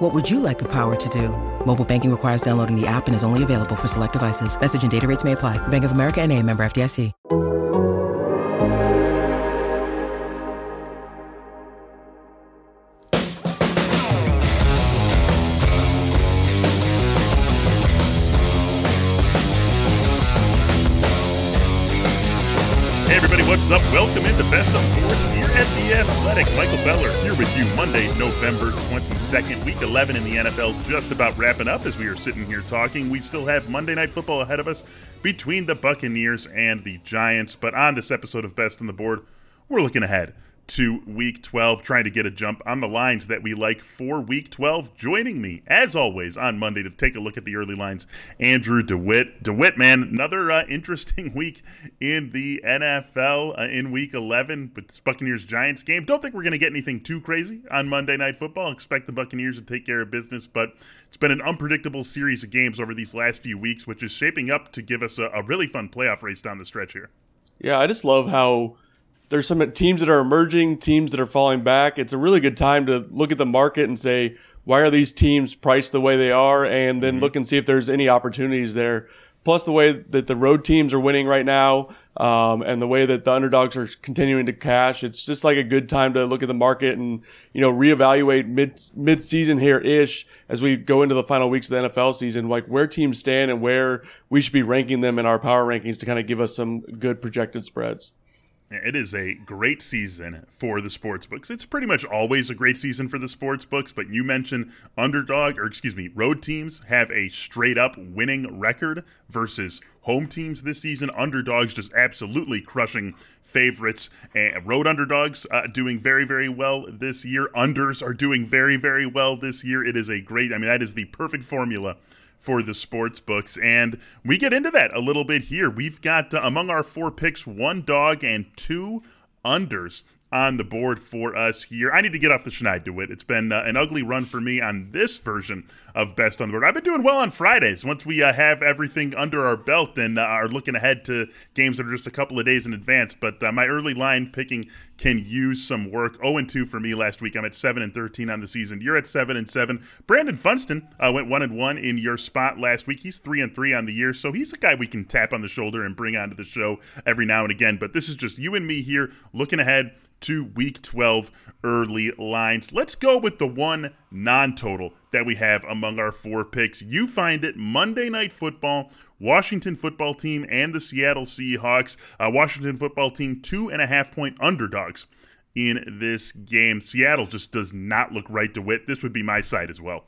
What would you like the power to do? Mobile banking requires downloading the app and is only available for select devices. Message and data rates may apply. Bank of America and a member FDIC. Hey everybody, what's up? Welcome into Best Board here at The Athletic. Michael Beller here with you Monday, November 22nd, week 11 in the NFL, just about wrapping up as we are sitting here talking. We still have Monday Night Football ahead of us between the Buccaneers and the Giants, but on this episode of Best on the Board, we're looking ahead to week 12, trying to get a jump on the lines that we like for week 12. Joining me, as always, on Monday to take a look at the early lines, Andrew DeWitt. DeWitt, man, another uh, interesting week in the NFL uh, in week 11 with Buccaneers Giants game. Don't think we're going to get anything too crazy on Monday Night Football. Expect the Buccaneers to take care of business, but it's been an unpredictable series of games over these last few weeks, which is shaping up to give us a, a really fun playoff race down the stretch here. Yeah, I just love how there's some teams that are emerging, teams that are falling back. It's a really good time to look at the market and say, why are these teams priced the way they are? And then mm-hmm. look and see if there's any opportunities there. Plus, the way that the road teams are winning right now, um, and the way that the underdogs are continuing to cash, it's just like a good time to look at the market and you know reevaluate mid mid season here ish as we go into the final weeks of the NFL season, like where teams stand and where we should be ranking them in our power rankings to kind of give us some good projected spreads. It is a great season for the sports books. It's pretty much always a great season for the sports books, but you mentioned underdog, or excuse me, road teams have a straight up winning record versus home teams this season. Underdogs just absolutely crushing favorites. And road underdogs uh, doing very, very well this year. Unders are doing very, very well this year. It is a great, I mean, that is the perfect formula for the sports books. And we get into that a little bit here. We've got uh, among our four picks one dog and two unders on the board for us here. I need to get off the Schneid DeWitt. It's been uh, an ugly run for me on this version of Best on the Board. I've been doing well on Fridays once we uh, have everything under our belt and uh, are looking ahead to games that are just a couple of days in advance. But uh, my early line picking can use some work. 0 and 2 for me last week. I'm at 7 and 13 on the season. You're at 7 and 7. Brandon Funston uh, went 1 and 1 in your spot last week. He's 3 and 3 on the year, so he's a guy we can tap on the shoulder and bring onto the show every now and again. But this is just you and me here looking ahead to week 12 early lines. Let's go with the one non total that we have among our four picks. You find it Monday Night Football, Washington football team, and the Seattle Seahawks. Uh, Washington football team, two and a half point underdogs in this game. Seattle just does not look right DeWitt. This would be my side as well.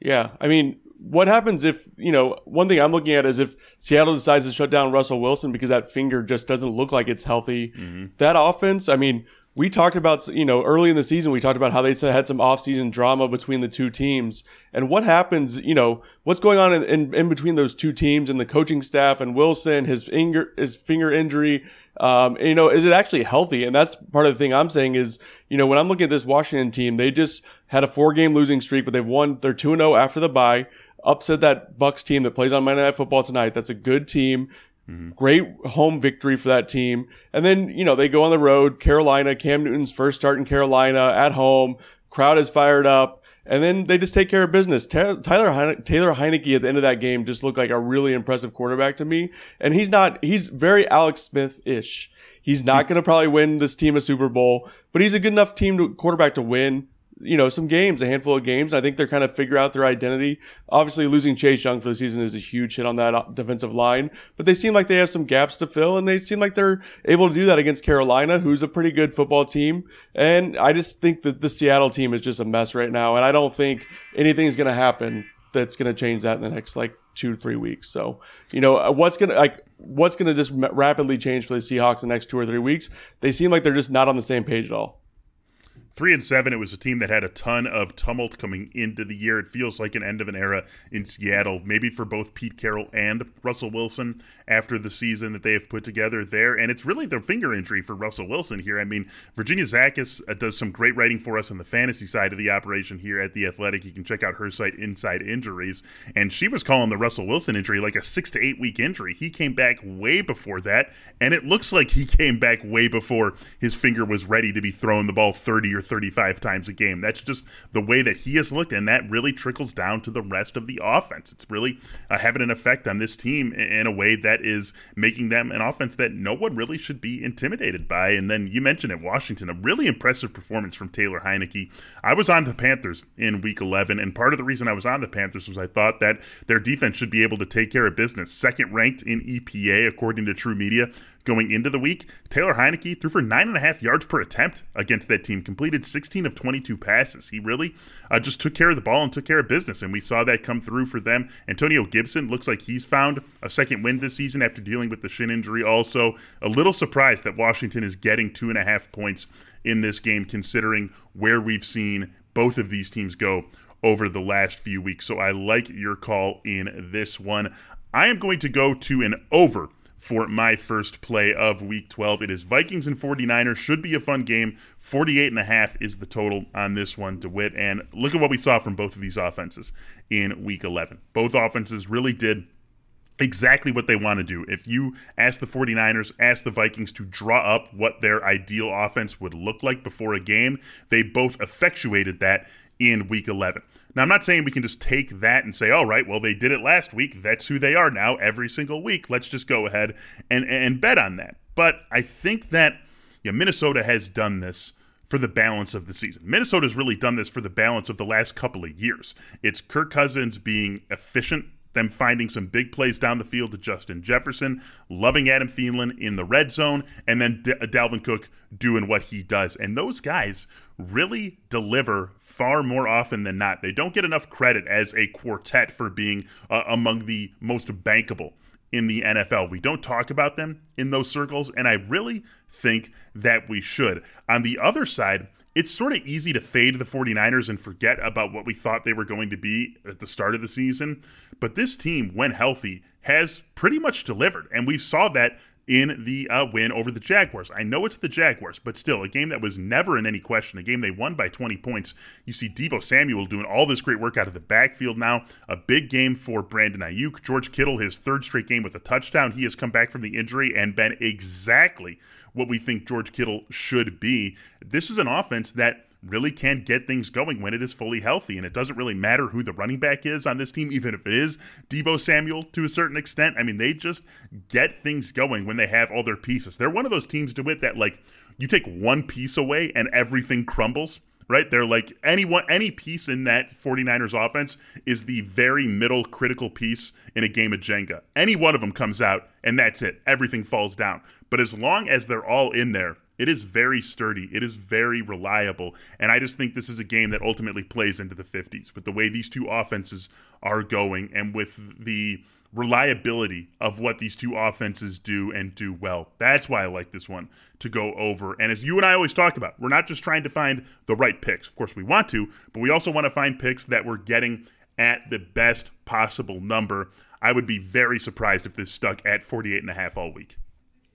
Yeah. I mean, what happens if, you know, one thing I'm looking at is if Seattle decides to shut down Russell Wilson because that finger just doesn't look like it's healthy. Mm-hmm. That offense, I mean, we talked about, you know, early in the season, we talked about how they had some offseason drama between the two teams. And what happens, you know, what's going on in, in, in, between those two teams and the coaching staff and Wilson, his finger, his finger injury. Um, you know, is it actually healthy? And that's part of the thing I'm saying is, you know, when I'm looking at this Washington team, they just had a four game losing streak, but they've won, they're 2 0 after the bye upset that Bucks team that plays on Monday Night Football tonight. That's a good team. Mm-hmm. Great home victory for that team. And then, you know, they go on the road, Carolina, Cam Newton's first start in Carolina at home. Crowd is fired up. And then they just take care of business. Tyler Heine- Taylor Heinicke at the end of that game just looked like a really impressive quarterback to me. And he's not, he's very Alex Smith-ish. He's not going to probably win this team a Super Bowl, but he's a good enough team to, quarterback to win you know, some games, a handful of games. I think they're kind of figure out their identity. Obviously, losing Chase Young for the season is a huge hit on that uh, defensive line, but they seem like they have some gaps to fill, and they seem like they're able to do that against Carolina, who's a pretty good football team. And I just think that the Seattle team is just a mess right now, and I don't think anything's going to happen that's going to change that in the next like two to three weeks. So, you know, uh, what's going to like what's going to just rapidly change for the Seahawks in the next two or three weeks? They seem like they're just not on the same page at all Three and seven, it was a team that had a ton of tumult coming into the year. It feels like an end of an era in Seattle, maybe for both Pete Carroll and Russell Wilson after the season that they have put together there. And it's really the finger injury for Russell Wilson here. I mean, Virginia Zakis uh, does some great writing for us on the fantasy side of the operation here at The Athletic. You can check out her site, Inside Injuries. And she was calling the Russell Wilson injury like a six to eight week injury. He came back way before that. And it looks like he came back way before his finger was ready to be throwing the ball 30 or 35 times a game. That's just the way that he has looked, and that really trickles down to the rest of the offense. It's really uh, having an effect on this team in a way that is making them an offense that no one really should be intimidated by. And then you mentioned at Washington, a really impressive performance from Taylor Heinicke. I was on the Panthers in week 11, and part of the reason I was on the Panthers was I thought that their defense should be able to take care of business. Second ranked in EPA, according to TruMedia going into the week. Taylor Heinicke threw for nine and a half yards per attempt against that team, completed 16 of 22 passes. He really uh, just took care of the ball and took care of business, and we saw that come through for them. Antonio Gibson looks like he's found a second win this season after dealing with the shin injury. Also, a little surprised that Washington is getting two and a half points in this game, considering where we've seen both of these teams go over the last few weeks. So I like your call in this one. I am going to go to an over for my first play of week 12. It is Vikings and 49ers. Should be a fun game. 48 and a half is the total on this one, DeWitt. And look at what we saw from both of these offenses in week 11. Both offenses really did exactly what they want to do. If you ask the 49ers, ask the Vikings to draw up what their ideal offense would look like before a game, they both effectuated that in week 11. Now, I'm not saying we can just take that and say, all right, well, they did it last week. That's who they are now every single week. Let's just go ahead and, and bet on that. But I think that Minnesota has done this for the balance of the season. Minnesota's really done this for the balance of the last couple of years. It's Kirk Cousins being efficient them finding some big plays down the field to Justin Jefferson, loving Adam Thielen in the red zone, and then D- Dalvin Cook doing what he does. And those guys really deliver far more often than not. They don't get enough credit as a quartet for being uh, among the most bankable in the NFL. We don't talk about them in those circles, and I really think that we should. On the other side, it's sort of easy to fade the 49ers and forget about what we thought they were going to be at the start of the season. But this team, when healthy, has pretty much delivered. And we saw that in the uh, win over the Jaguars. I know it's the Jaguars, but still, a game that was never in any question, a game they won by 20 points. You see Deebo Samuel doing all this great work out of the backfield now. A big game for Brandon Aiyuk. George Kittle, his third straight game with a touchdown. He has come back from the injury and been exactly what we think George Kittle should be. This is an offense that really can't get things going when it is fully healthy. And it doesn't really matter who the running back is on this team, even if it is Deebo Samuel to a certain extent. I mean, they just get things going when they have all their pieces. They're one of those teams, DeWitt, that like you take one piece away and everything crumbles. Right? They're like any one any piece in that 49ers offense is the very middle critical piece in a game of Jenga. Any one of them comes out and that's it. Everything falls down. But as long as they're all in there, it is very sturdy. It is very reliable. And I just think this is a game that ultimately plays into the 50s with the way these two offenses are going and with the reliability of what these two offenses do and do well. That's why I like this one to go over. And as you and I always talk about, we're not just trying to find the right picks. Of course, we want to, but we also want to find picks that we're getting at the best possible number. I would be very surprised if this stuck at 48 and a half all week.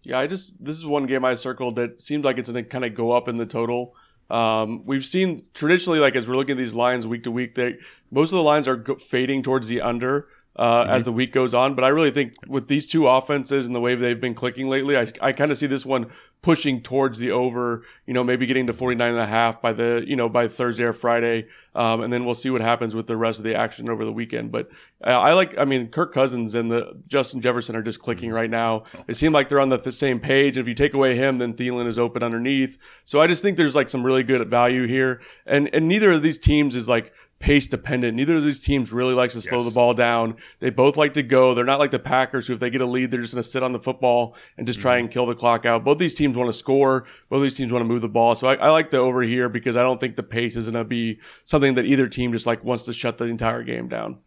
Yeah, I just this is one game I circled that seems like it's going to kind of go up in the total. Um, we've seen traditionally, like as we're looking at these lines week to week, they most of the lines are fading towards the under uh, mm-hmm. as the week goes on. But I really think with these two offenses and the way they've been clicking lately, I, I kind of see this one pushing towards the over, you know, maybe getting to 49 and a half by the, you know, by Thursday or Friday. Um, and then we'll see what happens with the rest of the action over the weekend. But uh, I like, I mean, Kirk Cousins and the Justin Jefferson are just clicking right now. It seems like they're on the th- same page. If you take away him, then Thielen is open underneath. So I just think there's like some really good value here. And, and neither of these teams is like, pace dependent. Neither of these teams really likes to slow yes. the ball down. They both like to go. They're not like the Packers who if they get a lead, they're just going to sit on the football and just mm-hmm. try and kill the clock out. Both these teams want to score. Both these teams want to move the ball. So I, I like the over here because I don't think the pace is going to be something that either team just like wants to shut the entire game down.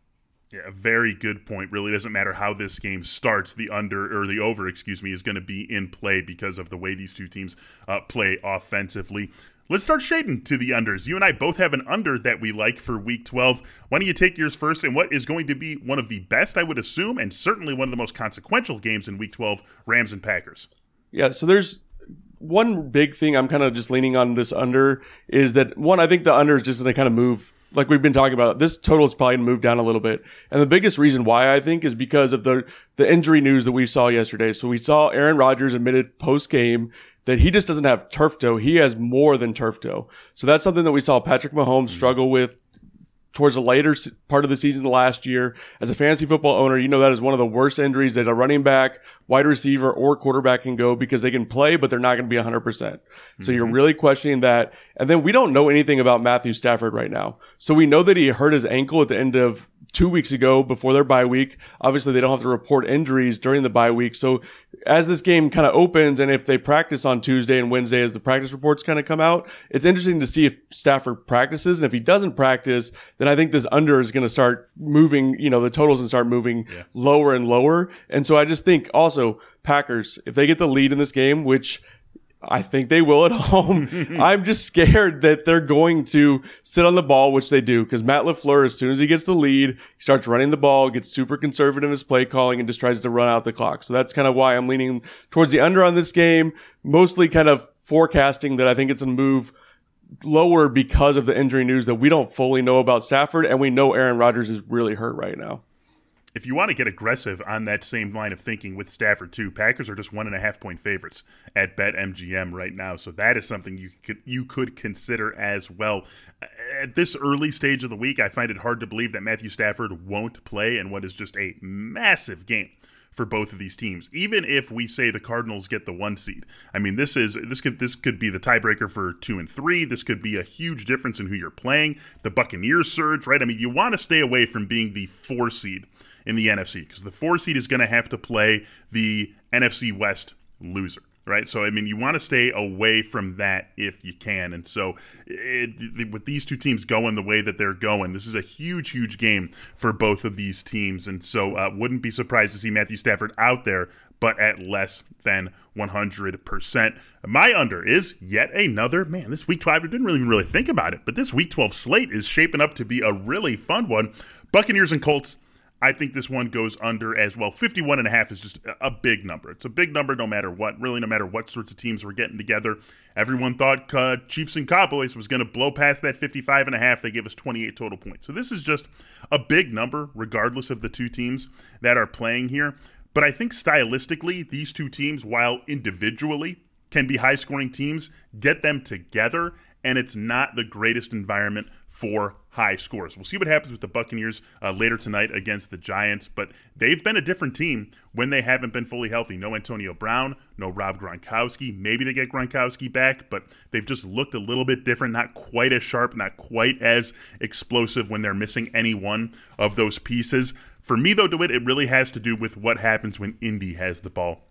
Yeah, a very good point. Really doesn't matter how this game starts. The under or the over, excuse me, is going to be in play because of the way these two teams uh, play offensively. Let's start shading to the unders. You and I both have an under that we like for week 12. Why don't you take yours first and what is going to be one of the best, I would assume, and certainly one of the most consequential games in week 12 Rams and Packers? Yeah, so there's one big thing I'm kind of just leaning on this under is that one, I think the under is just going to kind of move like we've been talking about, this total is probably moved down a little bit. And the biggest reason why I think is because of the, the injury news that we saw yesterday. So we saw Aaron Rodgers admitted post game that he just doesn't have turf toe. He has more than turf toe. So that's something that we saw Patrick Mahomes struggle with towards the later part of the season last year. As a fantasy football owner, you know that is one of the worst injuries that a running back, wide receiver, or quarterback can go because they can play, but they're not going to be 100%. percent So mm-hmm. you're really questioning that. And then we don't know anything about Matthew Stafford right now. So we know that he hurt his ankle at the end of two weeks ago before their bye week. Obviously, they don't have to report injuries during the bye week. So as this game kind of opens and if they practice on Tuesday and Wednesday as the practice reports kind of come out, it's interesting to see if Stafford practices. And if he doesn't practice, then I think this under is going to start moving, you know, the totals and start moving yeah. lower and lower. And so I just think also Packers, if they get the lead in this game, which I think they will at home. I'm just scared that they're going to sit on the ball, which they do, because Matt LaFleur, as soon as he gets the lead, he starts running the ball, gets super conservative in his play calling, and just tries to run out the clock. So that's kind of why I'm leaning towards the under on this game, mostly kind of forecasting that I think it's a move lower because of the injury news that we don't fully know about Stafford, and we know Aaron Rodgers is really hurt right now if you want to get aggressive on that same line of thinking with Stafford too, Packers are just one and a half point favorites at BetMGM right now, so that is something you could you could consider as well. At this early stage of the week, I find it hard to believe that Matthew Stafford won't play in what is just a massive game for both of these teams. Even if we say the Cardinals get the one seed, I mean this is this could this could be the tiebreaker for two and three. This could be a huge difference in who you're playing. The Buccaneers surge, right? I mean you want to stay away from being the four seed in the NFC because the four seed is going to have to play the NFC West loser right? So I mean, you want to stay away from that if you can. And so, it, with these two teams going the way that they're going, this is a huge, huge game for both of these teams. And so, uh, wouldn't be surprised to see Matthew Stafford out there, but at less than 100%. My under is yet another man. This week 12, I didn't really really think about it, but this week 12 slate is shaping up to be a really fun one. Buccaneers and Colts I think this one goes under as well. 51 and a half is just a big number. It's a big number no matter what, really, no matter what sorts of teams we're getting together. Everyone thought uh, Chiefs and Cowboys was going to blow past that 55 and a half. They gave us 28 total points. So this is just a big number, regardless of the two teams that are playing here. But I think stylistically, these two teams, while individually can be high scoring teams, get them together and it's not the greatest environment for high scores. We'll see what happens with the Buccaneers uh, later tonight against the Giants, but they've been a different team when they haven't been fully healthy. No Antonio Brown, no Rob Gronkowski. Maybe they get Gronkowski back, but they've just looked a little bit different, not quite as sharp, not quite as explosive when they're missing any one of those pieces. For me, though, DeWitt, it really has to do with what happens when Indy has the ball.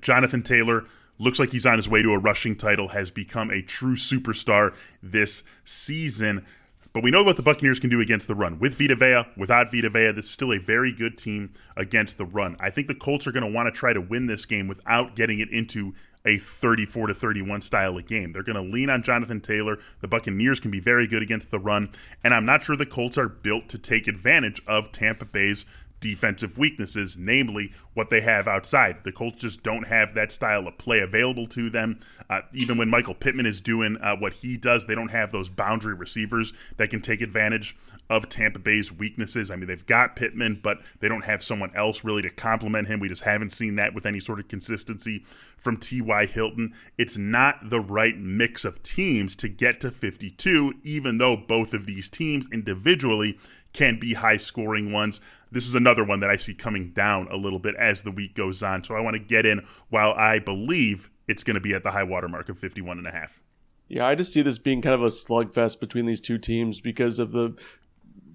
Jonathan Taylor looks like he's on his way to a rushing title, has become a true superstar this season. But we know what the Buccaneers can do against the run. With Vita Vea, without Vita Vea, this is still a very good team against the run. I think the Colts are going to want to try to win this game without getting it into a 34 to 31 style of game. They're going to lean on Jonathan Taylor. The Buccaneers can be very good against the run, and I'm not sure the Colts are built to take advantage of Tampa Bay's defensive weaknesses, namely what they have outside. The Colts just don't have that style of play available to them. Uh, even when Michael Pittman is doing uh, what he does, they don't have those boundary receivers that can take advantage of Tampa Bay's weaknesses. I mean, they've got Pittman, but they don't have someone else really to complement him. We just haven't seen that with any sort of consistency from T.Y. Hilton. It's not the right mix of teams to get to 52, even though both of these teams individually can be high scoring ones. This is another one that I see coming down a little bit as the week goes on. So I want to get in while I believe it's going to be at the high water mark of 51 and a half. Yeah, I just see this being kind of a slugfest between these two teams because of the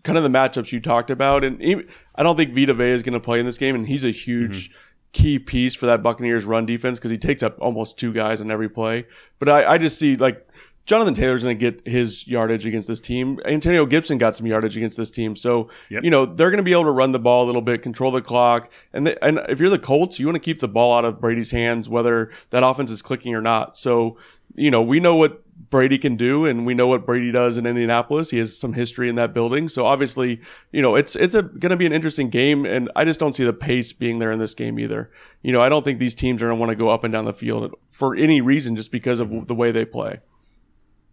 kind of the matchups you talked about. And even, I don't think Vita Vea is going to play in this game, and he's a huge mm-hmm. key piece for that Buccaneers run defense because he takes up almost two guys on every play. But I, I just see like Jonathan Taylor's going to get his yardage against this team. Antonio Gibson got some yardage against this team. So, yep. you know, they're going to be able to run the ball a little bit, control the clock. And, and if you're the Colts, you want to keep the ball out of Brady's hands, whether that offense is clicking or not. So, you know, we know what Brady can do, and we know what Brady does in Indianapolis. He has some history in that building, so obviously, you know, it's it's going to be an interesting game, and I just don't see the pace being there in this game either. You know, I don't think these teams are going to want to go up and down the field for any reason, just because of the way they play.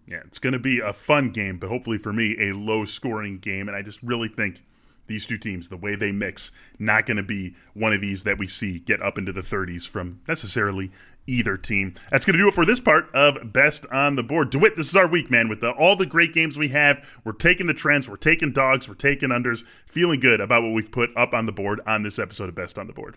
Yeah, it's going to be a fun game, but hopefully for me, a low scoring game, and I just really think these two teams, the way they mix, not going to be one of these that we see get up into the 30s from necessarily either team. That's going to do it for this part of Best on the Board. DeWitt, this is our week, man. With the, all the great games we have, we're taking the trends, we're taking dogs, we're taking unders, feeling good about what we've put up on the board on this episode of Best on the Board.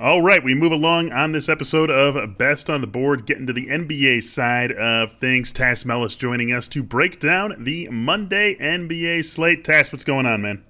All right, we move along on this episode of Best on the Board, getting to the NBA side of things. Tas Melas joining us to break down the Monday NBA slate. Tas, what's going on, man?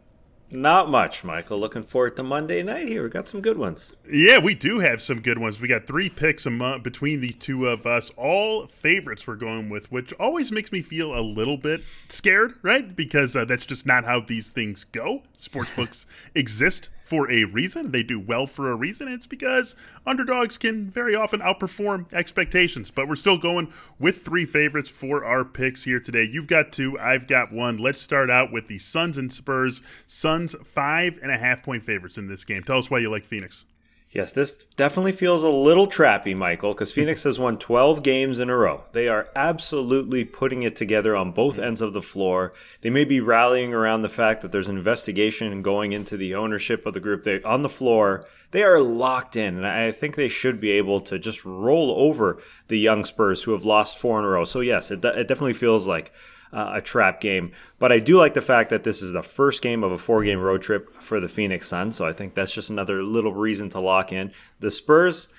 Not much, Michael. Looking forward to Monday night here. We got some good ones. Yeah, we do have some good ones. We got three picks a month between the two of us. All favorites we're going with, which always makes me feel a little bit scared, right? Because uh, that's just not how these things go. Sportsbooks exist for a reason. They do well for a reason. It's because underdogs can very often outperform expectations. But we're still going with three favorites for our picks here today. You've got two, I've got one. Let's start out with the Suns and Spurs. Suns five and a half point favorites in this game. Tell us why you like Phoenix. Yes, this definitely feels a little trappy, Michael, because Phoenix has won 12 games in a row. They are absolutely putting it together on both ends of the floor. They may be rallying around the fact that there's an investigation going into the ownership of the group. They on the floor, they are locked in, and I think they should be able to just roll over the young Spurs who have lost four in a row. So yes, it, it definitely feels like uh, a trap game. But I do like the fact that this is the first game of a four game road trip for the Phoenix Suns. So I think that's just another little reason to lock in. The Spurs.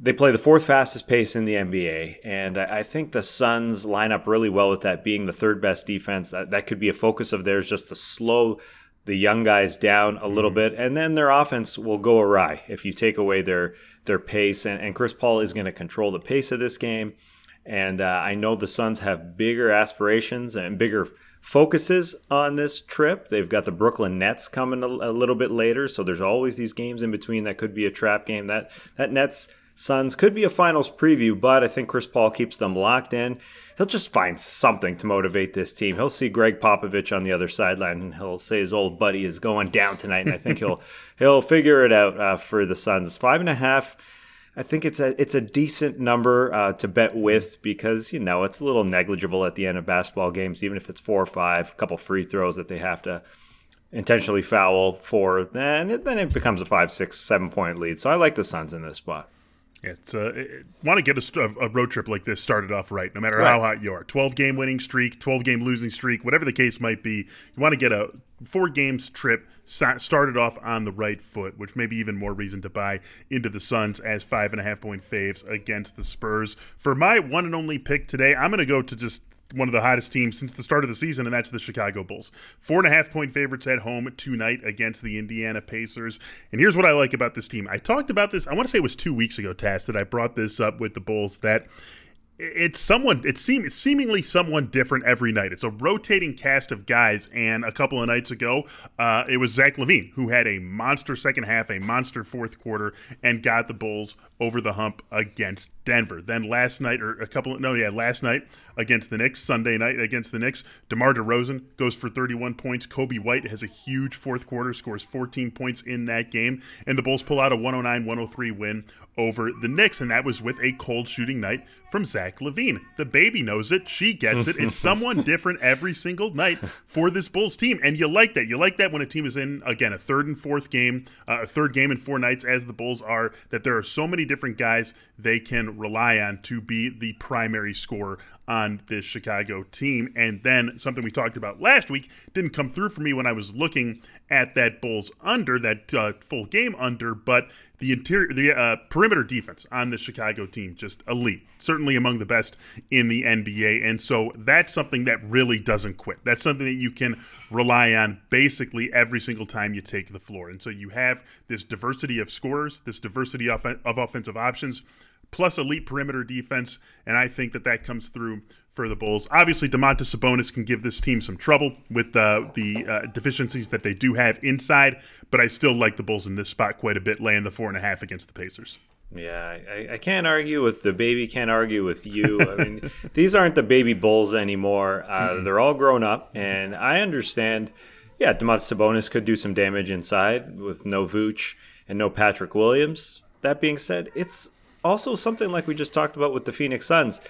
They play the fourth fastest pace in the NBA, and I think the Suns line up really well with that being the third best defense. That, that could be a focus of theirs, just to slow the young guys down a little mm-hmm. bit, and then their offense will go awry if you take away their their pace. And, and Chris Paul is going to control the pace of this game. And uh, I know the Suns have bigger aspirations and bigger focuses on this trip. They've got the Brooklyn Nets coming a, a, little bit later, so there's always these games in between that could be a trap game. That that Nets Suns could be a finals preview, but I think Chris Paul keeps them locked in. He'll just find something to motivate this team. He'll see Gregg Popovich on the other sideline, and he'll say his old buddy is going down tonight, and I think he'll he'll figure it out uh, for the Suns. Five and a half I think it's a it's a decent number uh, to bet with because you know it's a little negligible at the end of basketball games, even if it's four or five, a couple free throws that they have to intentionally foul for, then it, then it becomes a five, six, seven point lead. So I like the Suns in this spot. It's uh, it, want to get a, a, road trip like this started off right, no matter right. how hot you are. Twelve game winning streak, twelve game losing streak, whatever the case might be. You want to get a four games trip started off on the right foot, which may be even more reason to buy into the Suns as five and a half point faves against the Spurs. For my one and only pick today, I'm going to go to just one of the hottest teams since the start of the season, and that's the Chicago Bulls. Four and a half point favorites at home tonight against the Indiana Pacers. And here's what I like about this team. I talked about this, I want to say it was two weeks ago, Tas, that I brought this up with the Bulls that it's someone it seems seemingly someone different every night. It's a rotating cast of guys, and a couple of nights ago, uh, it was Zach LaVine who had a monster second half, a monster fourth quarter, and got the Bulls over the hump against Denver. Then last night, or a couple no, yeah, last night against the Knicks, Sunday night against the Knicks, DeMar DeRozan goes for 31 points. Coby White has a huge fourth quarter, scores 14 points in that game, and the Bulls pull out a 109 103 win over the Knicks, and that was with a cold shooting night from Zach LaVine. The baby knows it. She gets it. It's someone different every single night for this Bulls team. And you like that. You like that when a team is in, again, a third and fourth game, uh, a third game in four nights, as the Bulls are, that there are so many different guys they can rely on to be the primary scorer on this Chicago team. And then something we talked about last week didn't come through for me when I was looking at that Bulls under, that uh, full game under, but the interior, the uh, perimeter defense on the Chicago team just elite, certainly among the best in the NBA. And so that's something that really doesn't quit. That's something that you can rely on basically every single time you take the floor. And so you have this diversity of scorers, this diversity of, of offensive options, plus elite perimeter defense. And I think that that comes through for the Bulls. Obviously, Domantas Sabonis can give this team some trouble with uh, the uh, deficiencies that they do have inside, but I still like the Bulls in this spot quite a bit, laying the four and a half against the Pacers. Yeah, I, I can't argue with the baby. Can't argue with you. I mean, these aren't the baby Bulls anymore. Uh, mm-hmm. They're all grown up, and I understand. Yeah, Domantas Sabonis could do some damage inside with no Vooch and no Patrick Williams. That being said, it's also something like we just talked about with the Phoenix Suns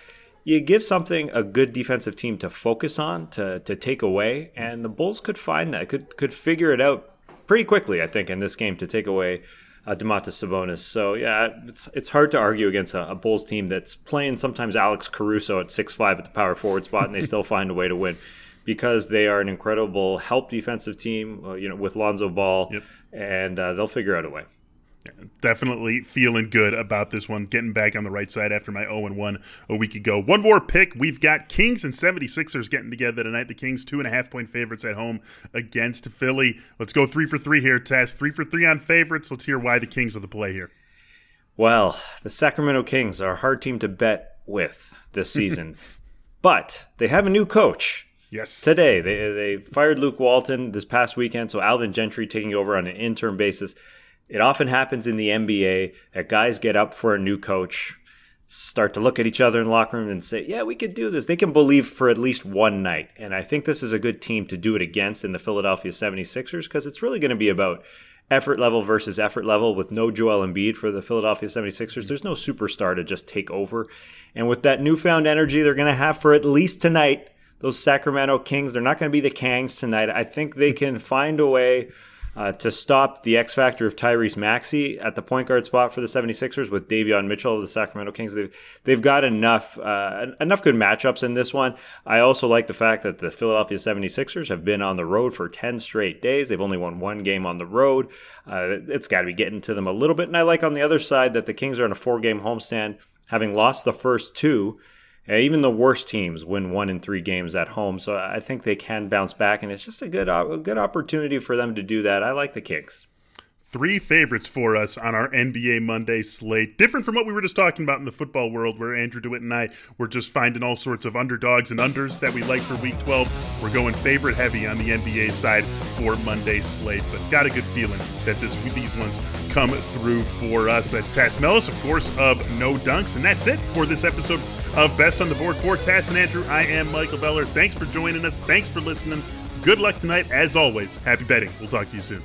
you give something a good defensive team to focus on to to take away, and the Bulls could find that could could figure it out pretty quickly. I think in this game to take away uh, Sabonis. So yeah, it's it's hard to argue against a, a, Bulls team that's playing sometimes Alex Caruso at six five at the power forward spot, and they still find a way to win because they are an incredible help defensive team. Uh, you know, with Lonzo Ball, yep. and uh, they'll figure out a way. Definitely feeling good about this one, getting back on the right side after my 0 1 a week ago. One more pick. We've got Kings and 76ers getting together tonight. The Kings, two and a half point favorites at home against Philly. Let's go three for three here, Tas. Three for three on favorites. Let's hear why the Kings are the play here. Well, the Sacramento Kings are a hard team to bet with this season, but they have a new coach. Yes. Today, they, they fired Luke Walton this past weekend, so Alvin Gentry taking over on an interim basis. It often happens in the NBA that guys get up for a new coach, start to look at each other in the locker room and say, Yeah, we could do this. They can believe for at least one night. And I think this is a good team to do it against in the Philadelphia 76ers because it's really going to be about effort level versus effort level with no Joel Embiid for the Philadelphia 76ers. Mm-hmm. There's no superstar to just take over. And with that newfound energy they're going to have for at least tonight, those Sacramento Kings, they're not going to be the Kangs tonight. I think they mm-hmm. can find a way uh, to stop the X factor of Tyrese Maxey at the point guard spot for the 76ers with Davion Mitchell of the Sacramento Kings. They've, they've got enough uh, enough good matchups in this one. I also like the fact that the Philadelphia 76ers have been on the road for 10 straight days. They've only won one game on the road. Uh, it's got to be getting to them a little bit. And I like on the other side that the Kings are on a four game homestand, having lost the first two even the worst teams win one in three games at home, so I think they can bounce back, and it's just a good uh, a good opportunity for them to do that. I like the Kings three favorites for us on our NBA Monday slate. Different from what we were just talking about in the football world, where Andrew DeWitt and I were just finding all sorts of underdogs and unders that we like for week 12. We're going favorite heavy on the NBA side for Monday slate, but got a good feeling that this these ones come through for us. That's Tas Melas, of course, of No Dunks. And that's it for this episode of Best on the Board for Tas and Andrew. I am Michael Beller. Thanks for joining us. Thanks for listening. Good luck tonight. As always, happy betting. We'll talk to you soon.